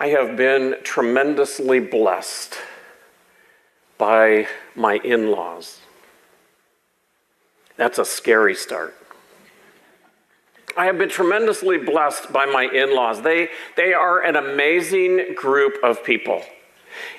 I have been tremendously blessed by my in laws. That's a scary start. I have been tremendously blessed by my in laws. They, they are an amazing group of people.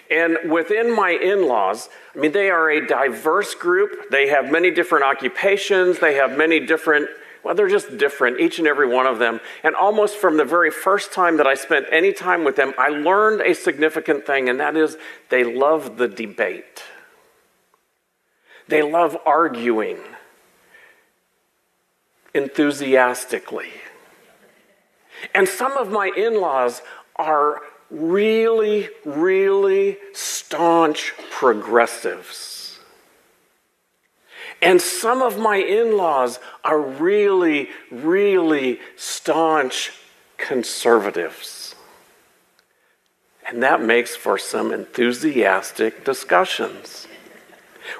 And within my in laws, I mean, they are a diverse group. They have many different occupations, they have many different well, they're just different, each and every one of them. And almost from the very first time that I spent any time with them, I learned a significant thing, and that is they love the debate. They love arguing enthusiastically. And some of my in laws are really, really staunch progressives. And some of my in laws are really, really staunch conservatives. And that makes for some enthusiastic discussions.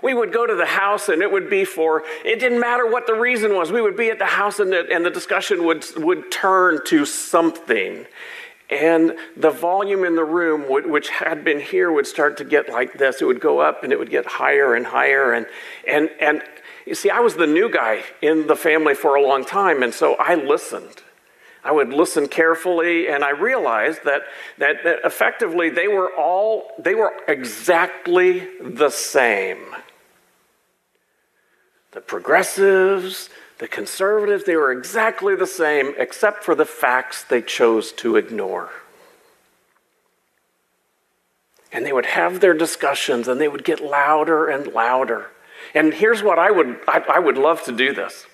We would go to the house and it would be for, it didn't matter what the reason was. We would be at the house and the, and the discussion would, would turn to something. And the volume in the room, which had been here, would start to get like this. It would go up and it would get higher and higher. And, and, and you see, I was the new guy in the family for a long time, and so I listened. I would listen carefully, and I realized that, that, that effectively they were all, they were exactly the same. The progressives, the conservatives, they were exactly the same, except for the facts they chose to ignore. And they would have their discussions and they would get louder and louder. And here's what I would I, I would love to do this.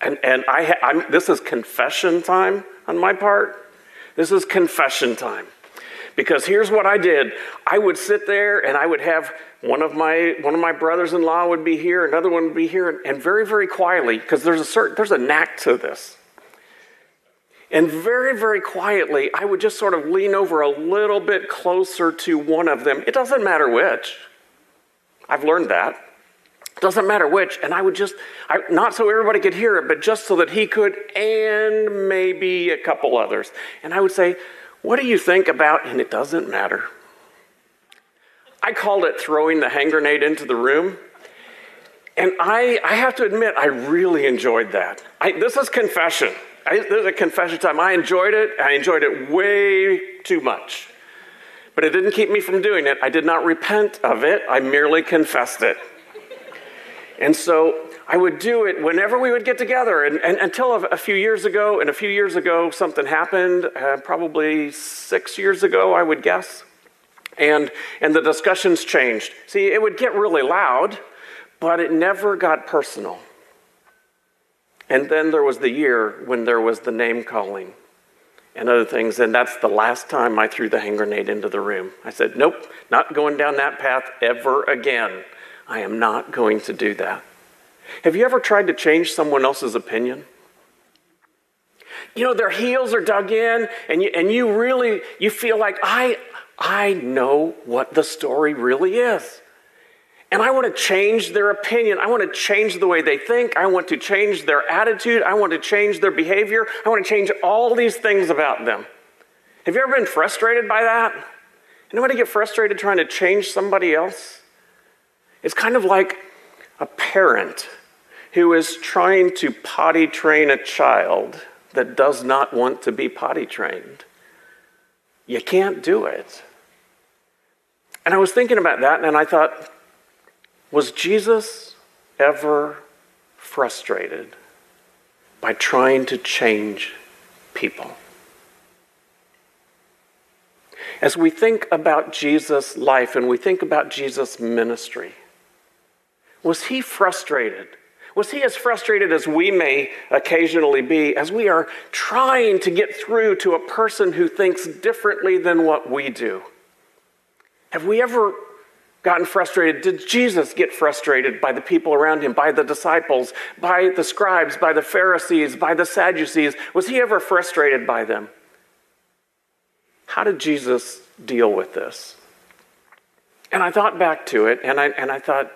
And, and I, I'm, this is confession time on my part. This is confession time. Because here's what I did. I would sit there and I would have one of my one of my brothers-in-law would be here, another one would be here, and, and very, very quietly, because there's a certain there's a knack to this. And very, very quietly, I would just sort of lean over a little bit closer to one of them. It doesn't matter which. I've learned that. Doesn't matter which. And I would just, I, not so everybody could hear it, but just so that he could, and maybe a couple others. And I would say, What do you think about? And it doesn't matter. I called it throwing the hand grenade into the room. And I, I have to admit, I really enjoyed that. I, this is confession. I, this is a confession time. I enjoyed it. I enjoyed it way too much. But it didn't keep me from doing it. I did not repent of it, I merely confessed it. And so I would do it whenever we would get together. And, and until a, a, few years ago, and a few years ago, something happened, uh, probably six years ago, I would guess. And, and the discussions changed. See, it would get really loud, but it never got personal. And then there was the year when there was the name calling and other things, and that's the last time I threw the hand grenade into the room. I said, Nope, not going down that path ever again. I am not going to do that. Have you ever tried to change someone else's opinion? You know, their heels are dug in, and you, and you really you feel like I I know what the story really is. And I want to change their opinion. I want to change the way they think. I want to change their attitude. I want to change their behavior. I want to change all these things about them. Have you ever been frustrated by that? Anybody get frustrated trying to change somebody else? It's kind of like a parent who is trying to potty train a child that does not want to be potty trained. You can't do it. And I was thinking about that and I thought, was Jesus ever frustrated by trying to change people? As we think about Jesus' life and we think about Jesus' ministry, was he frustrated? Was he as frustrated as we may occasionally be as we are trying to get through to a person who thinks differently than what we do? Have we ever gotten frustrated? Did Jesus get frustrated by the people around him, by the disciples, by the scribes, by the Pharisees, by the Sadducees? Was he ever frustrated by them? How did Jesus deal with this? And I thought back to it, and I, and I thought,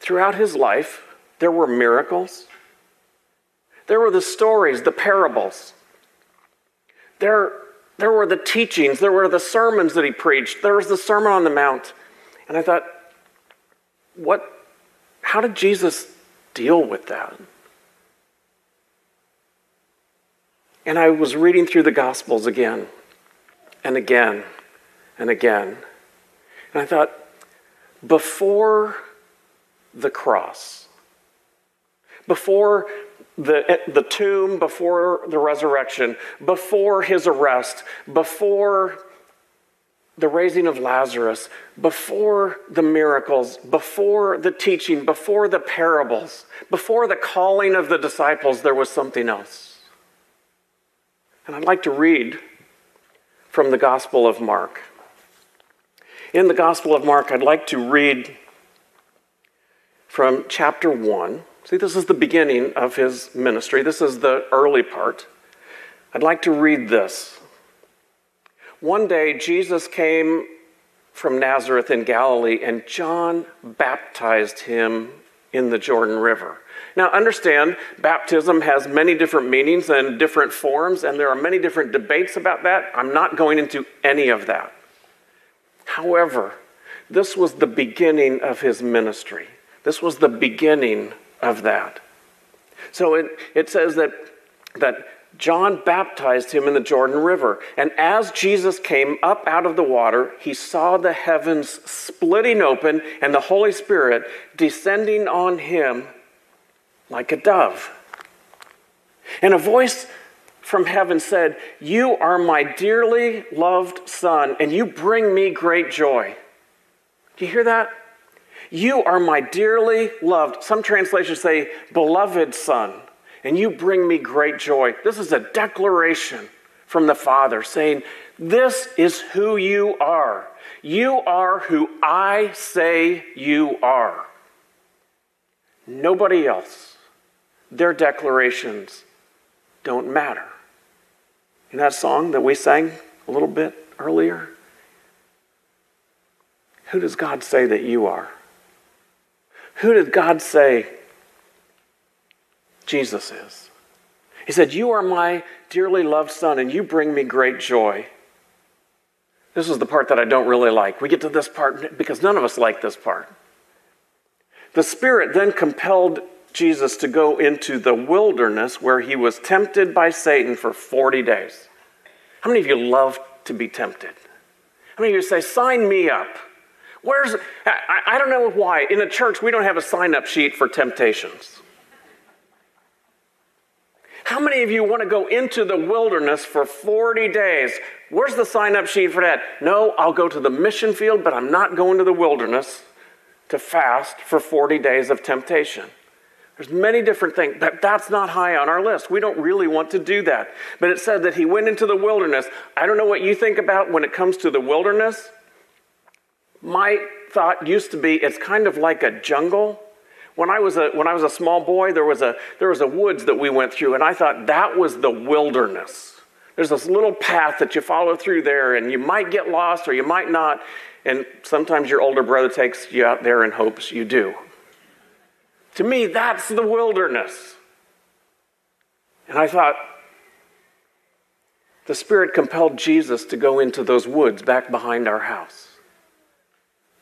Throughout his life, there were miracles. There were the stories, the parables. There There were the teachings, there were the sermons that he preached, there was the Sermon on the Mount. And I thought, what, how did Jesus deal with that? And I was reading through the Gospels again and again and again. And I thought, before the cross, before the, the tomb, before the resurrection, before his arrest, before the raising of Lazarus, before the miracles, before the teaching, before the parables, before the calling of the disciples, there was something else. And I'd like to read from the Gospel of Mark. In the Gospel of Mark, I'd like to read from chapter 1. See, this is the beginning of his ministry, this is the early part. I'd like to read this. One day, Jesus came from Nazareth in Galilee, and John baptized him in the Jordan River. Now, understand, baptism has many different meanings and different forms, and there are many different debates about that. I'm not going into any of that. However, this was the beginning of his ministry. This was the beginning of that. So it, it says that, that John baptized him in the Jordan River. And as Jesus came up out of the water, he saw the heavens splitting open and the Holy Spirit descending on him like a dove. And a voice from heaven said, You are my dearly loved Son, and you bring me great joy. Do you hear that? You are my dearly loved, some translations say, beloved Son, and you bring me great joy. This is a declaration from the Father saying, This is who you are. You are who I say you are. Nobody else. Their declarations don't matter. In that song that we sang a little bit earlier, who does God say that you are? Who did God say Jesus is? He said, You are my dearly loved son, and you bring me great joy. This is the part that I don't really like. We get to this part because none of us like this part. The Spirit then compelled Jesus to go into the wilderness where he was tempted by Satan for 40 days. How many of you love to be tempted? How many of you say, Sign me up? Where's, I, I don't know why. In a church, we don't have a sign up sheet for temptations. How many of you want to go into the wilderness for 40 days? Where's the sign up sheet for that? No, I'll go to the mission field, but I'm not going to the wilderness to fast for 40 days of temptation. There's many different things, but that's not high on our list. We don't really want to do that. But it said that he went into the wilderness. I don't know what you think about when it comes to the wilderness. My thought used to be it's kind of like a jungle. When I was a, when I was a small boy, there was, a, there was a woods that we went through, and I thought that was the wilderness. There's this little path that you follow through there, and you might get lost or you might not. And sometimes your older brother takes you out there and hopes you do. To me, that's the wilderness. And I thought, the Spirit compelled Jesus to go into those woods back behind our house.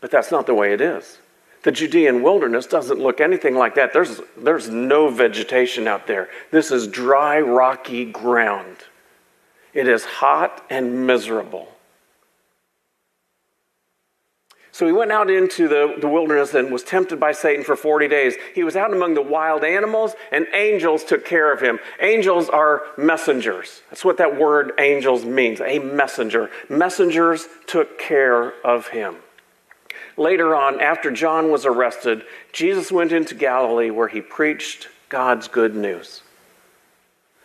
But that's not the way it is. The Judean wilderness doesn't look anything like that. There's, there's no vegetation out there. This is dry, rocky ground. It is hot and miserable. So he went out into the, the wilderness and was tempted by Satan for 40 days. He was out among the wild animals, and angels took care of him. Angels are messengers. That's what that word angels means a messenger. Messengers took care of him. Later on, after John was arrested, Jesus went into Galilee where he preached God's good news.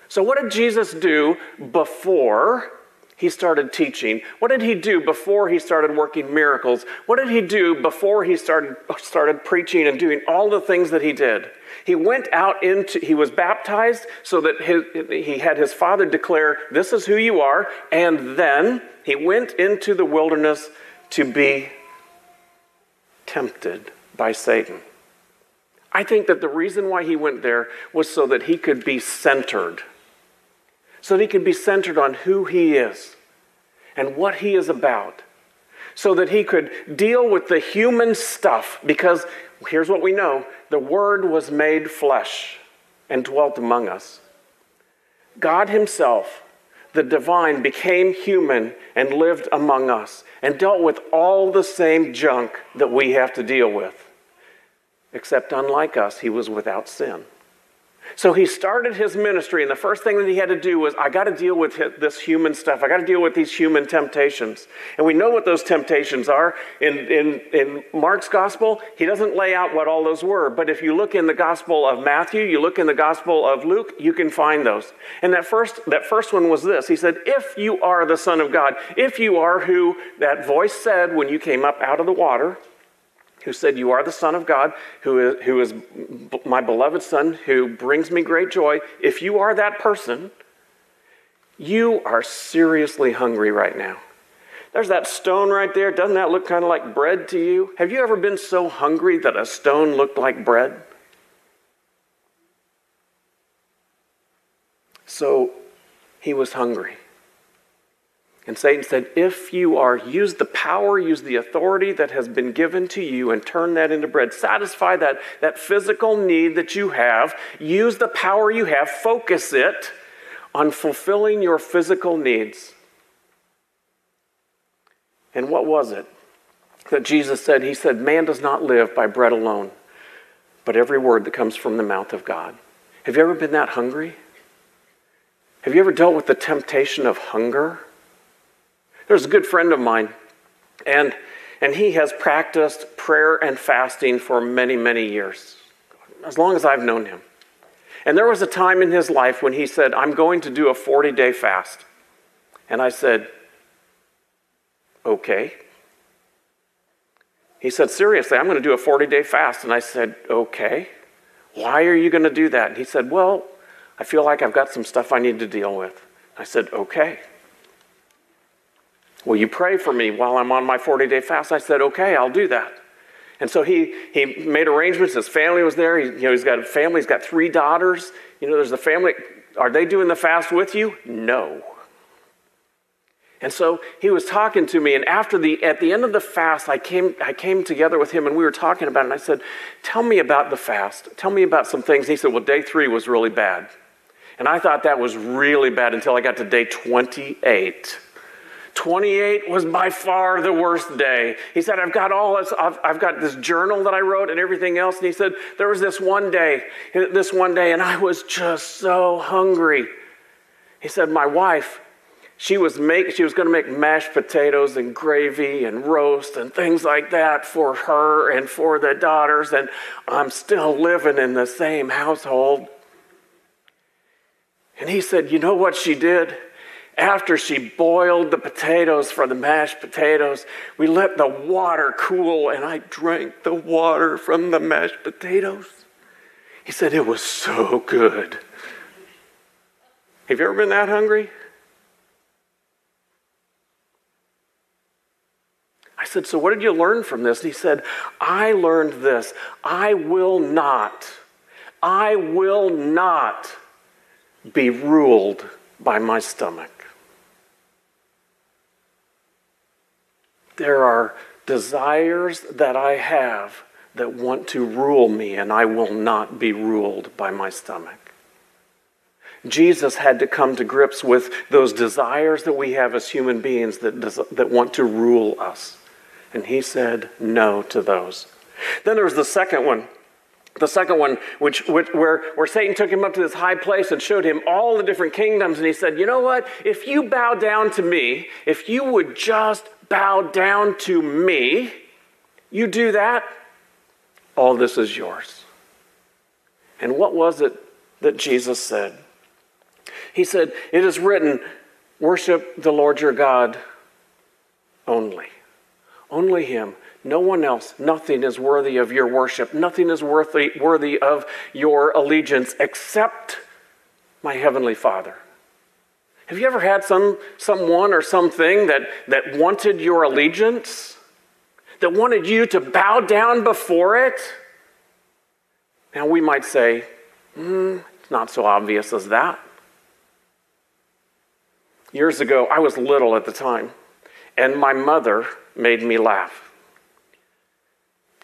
So, what did Jesus do before he started teaching? What did he do before he started working miracles? What did he do before he started, started preaching and doing all the things that he did? He went out into, he was baptized so that his, he had his father declare, This is who you are. And then he went into the wilderness to be tempted by Satan. I think that the reason why he went there was so that he could be centered so that he could be centered on who he is. and what he is about so that he could deal with the human stuff. Because here's what we know the Word was made flesh and dwelt among us. God Himself, the divine, became human and lived among us and dealt with all the same junk that we have to deal with. Except, unlike us, He was without sin. So he started his ministry, and the first thing that he had to do was, I got to deal with this human stuff. I got to deal with these human temptations. And we know what those temptations are. In, in, in Mark's gospel, he doesn't lay out what all those were. But if you look in the gospel of Matthew, you look in the gospel of Luke, you can find those. And that first, that first one was this He said, If you are the Son of God, if you are who that voice said when you came up out of the water, who said, You are the Son of God, who is, who is my beloved Son, who brings me great joy. If you are that person, you are seriously hungry right now. There's that stone right there. Doesn't that look kind of like bread to you? Have you ever been so hungry that a stone looked like bread? So he was hungry. And Satan said, If you are, use the power, use the authority that has been given to you and turn that into bread. Satisfy that, that physical need that you have. Use the power you have. Focus it on fulfilling your physical needs. And what was it that Jesus said? He said, Man does not live by bread alone, but every word that comes from the mouth of God. Have you ever been that hungry? Have you ever dealt with the temptation of hunger? There's a good friend of mine, and, and he has practiced prayer and fasting for many, many years, as long as I've known him. And there was a time in his life when he said, I'm going to do a 40 day fast. And I said, Okay. He said, Seriously, I'm going to do a 40 day fast. And I said, Okay. Why are you going to do that? And he said, Well, I feel like I've got some stuff I need to deal with. I said, Okay. Will you pray for me while I'm on my 40 day fast? I said, Okay, I'll do that. And so he, he made arrangements. His family was there. He, you know, he's got a family. He's got three daughters. You know, there's a family. Are they doing the fast with you? No. And so he was talking to me, and after the at the end of the fast, I came I came together with him, and we were talking about it. And I said, "Tell me about the fast. Tell me about some things." And he said, "Well, day three was really bad," and I thought that was really bad until I got to day twenty-eight. 28 was by far the worst day. He said, I've got all this, I've, I've, got this journal that I wrote and everything else. And he said, there was this one day, this one day, and I was just so hungry. He said, my wife, she was make, she was going to make mashed potatoes and gravy and roast and things like that for her and for the daughters. And I'm still living in the same household. And he said, you know what she did? After she boiled the potatoes for the mashed potatoes, we let the water cool and I drank the water from the mashed potatoes. He said it was so good. Have you ever been that hungry? I said, So what did you learn from this? And he said, I learned this. I will not, I will not be ruled by my stomach. There are desires that I have that want to rule me, and I will not be ruled by my stomach. Jesus had to come to grips with those desires that we have as human beings that, that want to rule us. And he said no to those. Then there was the second one. The second one, which, which, where, where Satan took him up to this high place and showed him all the different kingdoms, and he said, You know what? If you bow down to me, if you would just bow down to me, you do that, all this is yours. And what was it that Jesus said? He said, It is written, worship the Lord your God only. Only Him. No one else. Nothing is worthy of your worship. Nothing is worthy, worthy of your allegiance except my Heavenly Father. Have you ever had some, someone or something that, that wanted your allegiance? That wanted you to bow down before it? Now, we might say, hmm, it's not so obvious as that. Years ago, I was little at the time. and my mother made me laugh.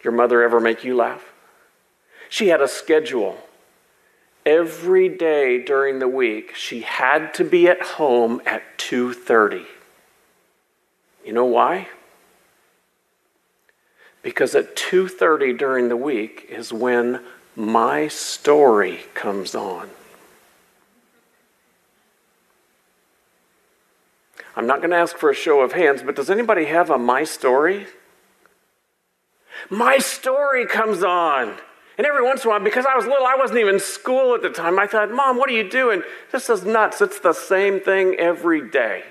Your mother ever make you laugh? She had a schedule. Every day during the week, she had to be at home at 2:30. You know why? Because at 2:30 during the week is when my story comes on. I'm not going to ask for a show of hands, but does anybody have a my story? My story comes on. And every once in a while, because I was little, I wasn't even in school at the time, I thought, Mom, what are you doing? This is nuts. It's the same thing every day.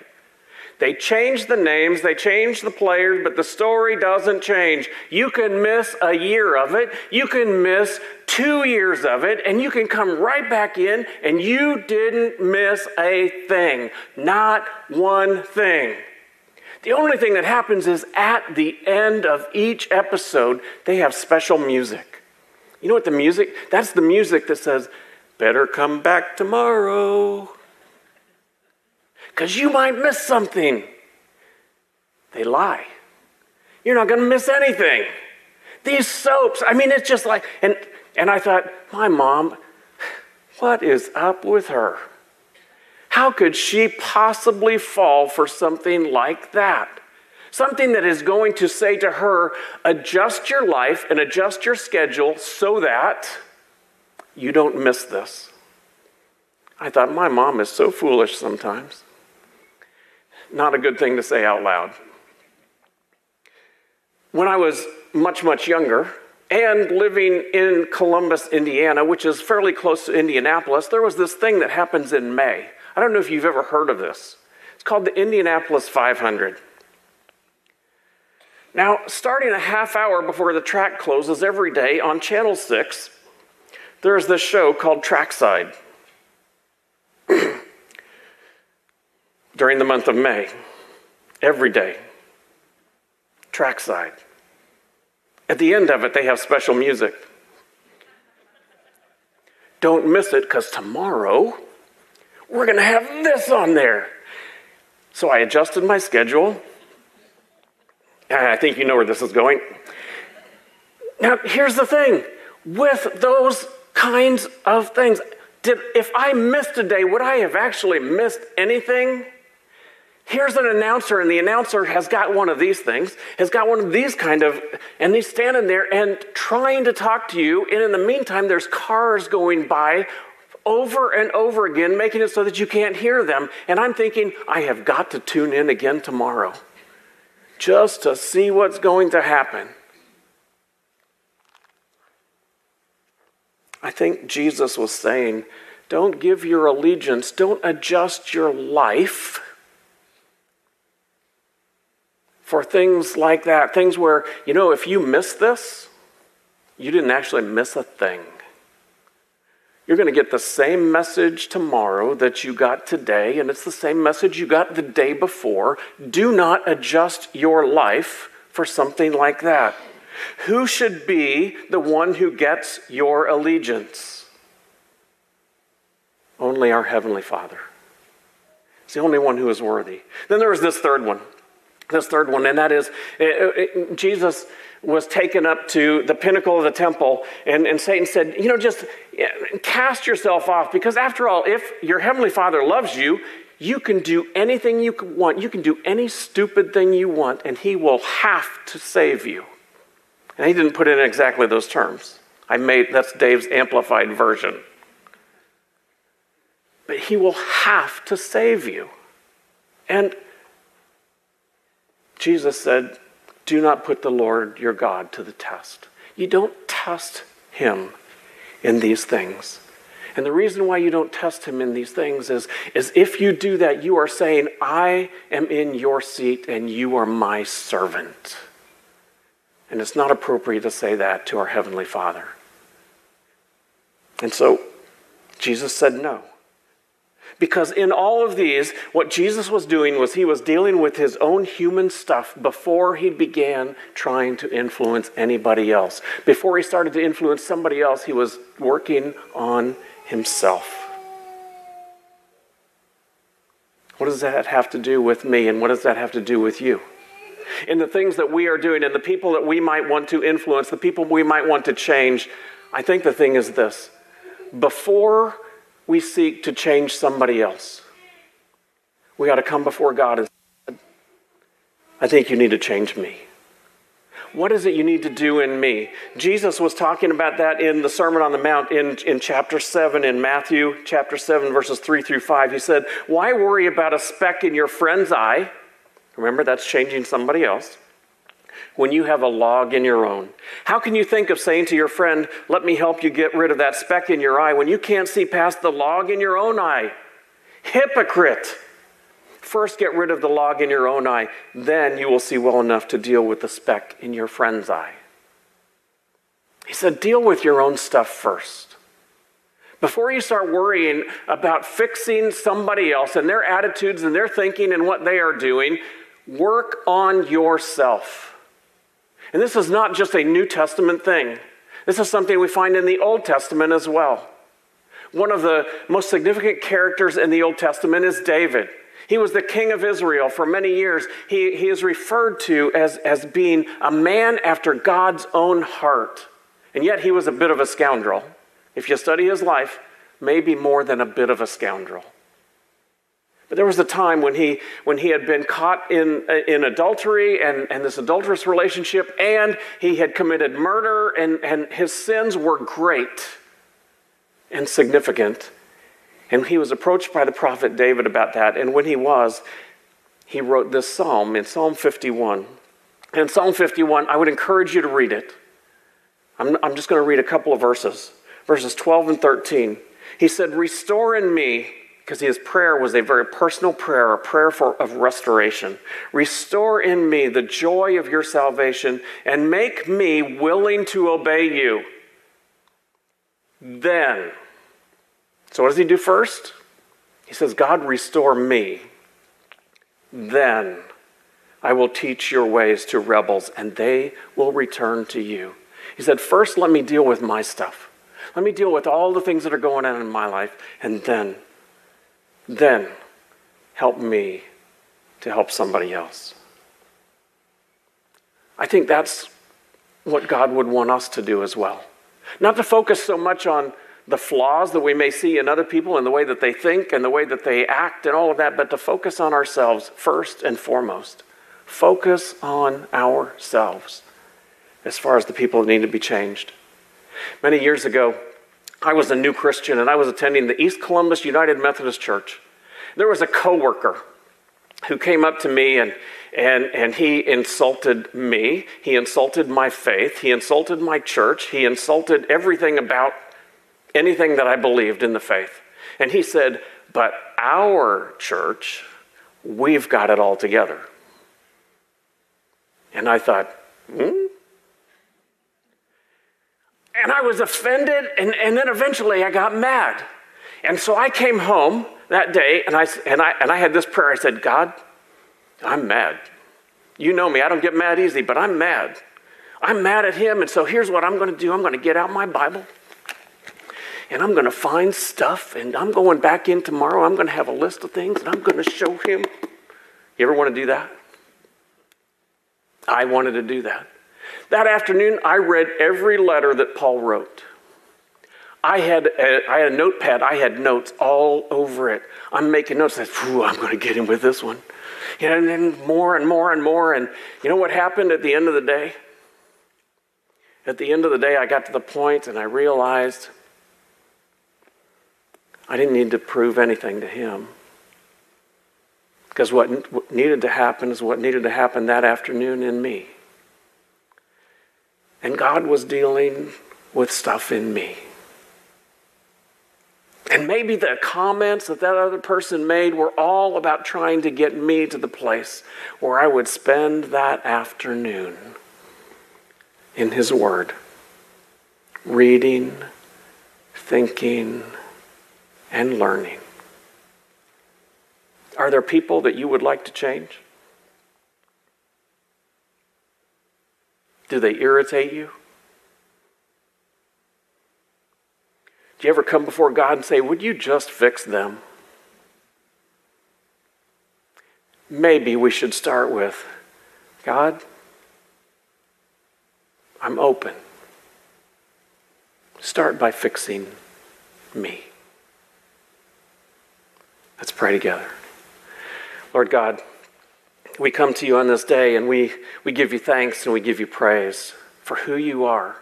They change the names, they change the players, but the story doesn't change. You can miss a year of it, you can miss two years of it, and you can come right back in and you didn't miss a thing. Not one thing. The only thing that happens is at the end of each episode, they have special music. You know what the music? That's the music that says, better come back tomorrow because you might miss something. They lie. You're not going to miss anything. These soaps, I mean, it's just like, and, and I thought, my mom, what is up with her? How could she possibly fall for something like that? Something that is going to say to her, adjust your life and adjust your schedule so that you don't miss this. I thought, my mom is so foolish sometimes not a good thing to say out loud. When I was much, much younger and living in Columbus, Indiana, which is fairly close to Indianapolis, there was this thing that happens in May. I don't know if you've ever heard of this. It's called the Indianapolis 500. Now, starting a half hour before the track closes every day on Channel 6, there's this show called Trackside. during the month of May, every day, trackside. At the end of it, they have special music. Don't miss it because tomorrow we're going to have this on there. So I adjusted my schedule. I think you know where this is going. Now, here's the thing with those kinds of things, did, if I missed a day, would I have actually missed anything? Here's an announcer, and the announcer has got one of these things, has got one of these kind of, and he's standing there and trying to talk to you. And in the meantime, there's cars going by over and over again, making it so that you can't hear them. And I'm thinking, I have got to tune in again tomorrow just to see what's going to happen. I think Jesus was saying, don't give your allegiance, don't adjust your life for things like that. Things where, you know, if you miss this, you didn't actually miss a thing. You're going to get the same message tomorrow that you got today, and it's the same message you got the day before. Do not adjust your life for something like that. Who should be the one who gets your allegiance? Only our Heavenly Father. It's the only one who is worthy. Then there was this third one this third one, and that is it, it, Jesus was taken up to the pinnacle of the temple, and, and Satan said, You know, just eh, cast yourself off, because after all, if your heavenly Father loves you, you can do anything you want. You can do any stupid thing you want, and he will have to save you. And he didn't put it in exactly those terms. I made that's Dave's amplified version. But he will have to save you. And Jesus said, Do not put the Lord your God to the test. You don't test him in these things. And the reason why you don't test him in these things is, is if you do that, you are saying, I am in your seat and you are my servant. And it's not appropriate to say that to our Heavenly Father. And so Jesus said no. Because in all of these, what Jesus was doing was he was dealing with his own human stuff before he began trying to influence anybody else. Before he started to influence somebody else, he was working on himself. What does that have to do with me, and what does that have to do with you? In the things that we are doing, and the people that we might want to influence, the people we might want to change, I think the thing is this before we seek to change somebody else, we got to come before God and say, I think you need to change me. What is it you need to do in me? Jesus was talking about that in the Sermon on the Mount in, in chapter 7, in Matthew chapter 7, verses 3 through 5. He said, Why worry about a speck in your friend's eye? Remember, that's changing somebody else. When you have a log in your own, how can you think of saying to your friend, Let me help you get rid of that speck in your eye, when you can't see past the log in your own eye? Hypocrite! First, get rid of the log in your own eye, then you will see well enough to deal with the speck in your friend's eye. He said, Deal with your own stuff first. Before you start worrying about fixing somebody else and their attitudes and their thinking and what they are doing, work on yourself. And this is not just a New Testament thing, this is something we find in the Old Testament as well. One of the most significant characters in the Old Testament is David. He was the king of Israel for many years. He, he is referred to as, as being a man after God's own heart. And yet he was a bit of a scoundrel. If you study his life, maybe more than a bit of a scoundrel. But there was a time when he, when he had been caught in, in adultery and, and this adulterous relationship, and he had committed murder, and, and his sins were great and significant. And he was approached by the prophet David about that. And when he was, he wrote this psalm in Psalm 51. And in Psalm 51, I would encourage you to read it. I'm, I'm just going to read a couple of verses, verses 12 and 13. He said, Restore in me, because his prayer was a very personal prayer, a prayer for, of restoration. Restore in me the joy of your salvation and make me willing to obey you. Then, so, what does he do first? He says, God, restore me. Then I will teach your ways to rebels, and they will return to you. He said, First, let me deal with my stuff. Let me deal with all the things that are going on in my life, and then, then help me to help somebody else. I think that's what God would want us to do as well. Not to focus so much on the flaws that we may see in other people and the way that they think and the way that they act and all of that, but to focus on ourselves first and foremost. Focus on ourselves as far as the people that need to be changed. Many years ago, I was a new Christian and I was attending the East Columbus United Methodist Church. There was a coworker who came up to me and, and, and he insulted me. He insulted my faith. He insulted my church. He insulted everything about anything that I believed in the faith. And he said, But our church, we've got it all together. And I thought, hmm? And I was offended, and, and then eventually I got mad. And so I came home that day, and I, and, I, and I had this prayer. I said, God, I'm mad. You know me, I don't get mad easy, but I'm mad. I'm mad at him, and so here's what I'm going to do I'm going to get out my Bible and I'm going to find stuff, and I'm going back in tomorrow. I'm going to have a list of things, and I'm going to show him. You ever want to do that? I wanted to do that. That afternoon, I read every letter that Paul wrote. I had a, I had a notepad. I had notes all over it. I'm making notes. I said, I'm going to get him with this one. And then more and more and more. And you know what happened at the end of the day? At the end of the day, I got to the point and I realized I didn't need to prove anything to him. Because what needed to happen is what needed to happen that afternoon in me. And God was dealing with stuff in me. And maybe the comments that that other person made were all about trying to get me to the place where I would spend that afternoon in His Word, reading, thinking, and learning. Are there people that you would like to change? Do they irritate you? Do you ever come before God and say, Would you just fix them? maybe we should start with God, I'm open. Start by fixing me. Let's pray together. Lord God, we come to you on this day and we, we give you thanks and we give you praise for who you are.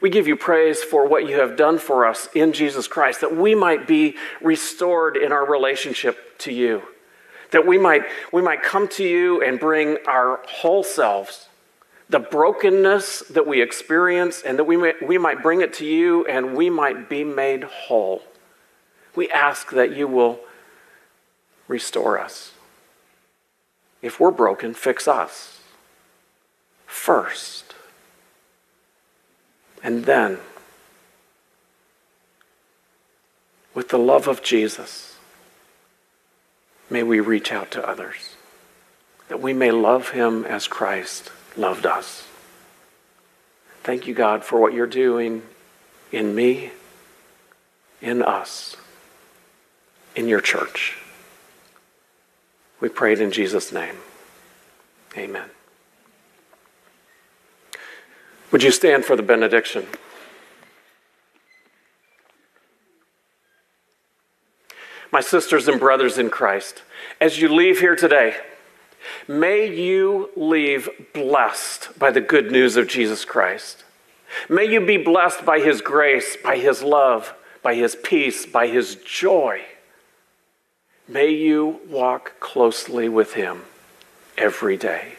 We give you praise for what you have done for us in Jesus Christ, that we might be restored in our relationship to you, that we might, we might come to you and bring our whole selves, the brokenness that we experience, and that we might, we might bring it to you and we might be made whole. We ask that you will restore us. If we're broken, fix us first. And then, with the love of Jesus, may we reach out to others, that we may love him as Christ loved us. Thank you, God, for what you're doing in me, in us, in your church. We prayed in Jesus' name. Amen. Would you stand for the benediction? My sisters and brothers in Christ, as you leave here today, may you leave blessed by the good news of Jesus Christ. May you be blessed by his grace, by his love, by his peace, by his joy. May you walk closely with him every day.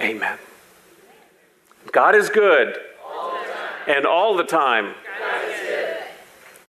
Amen. God is good. All and all the time.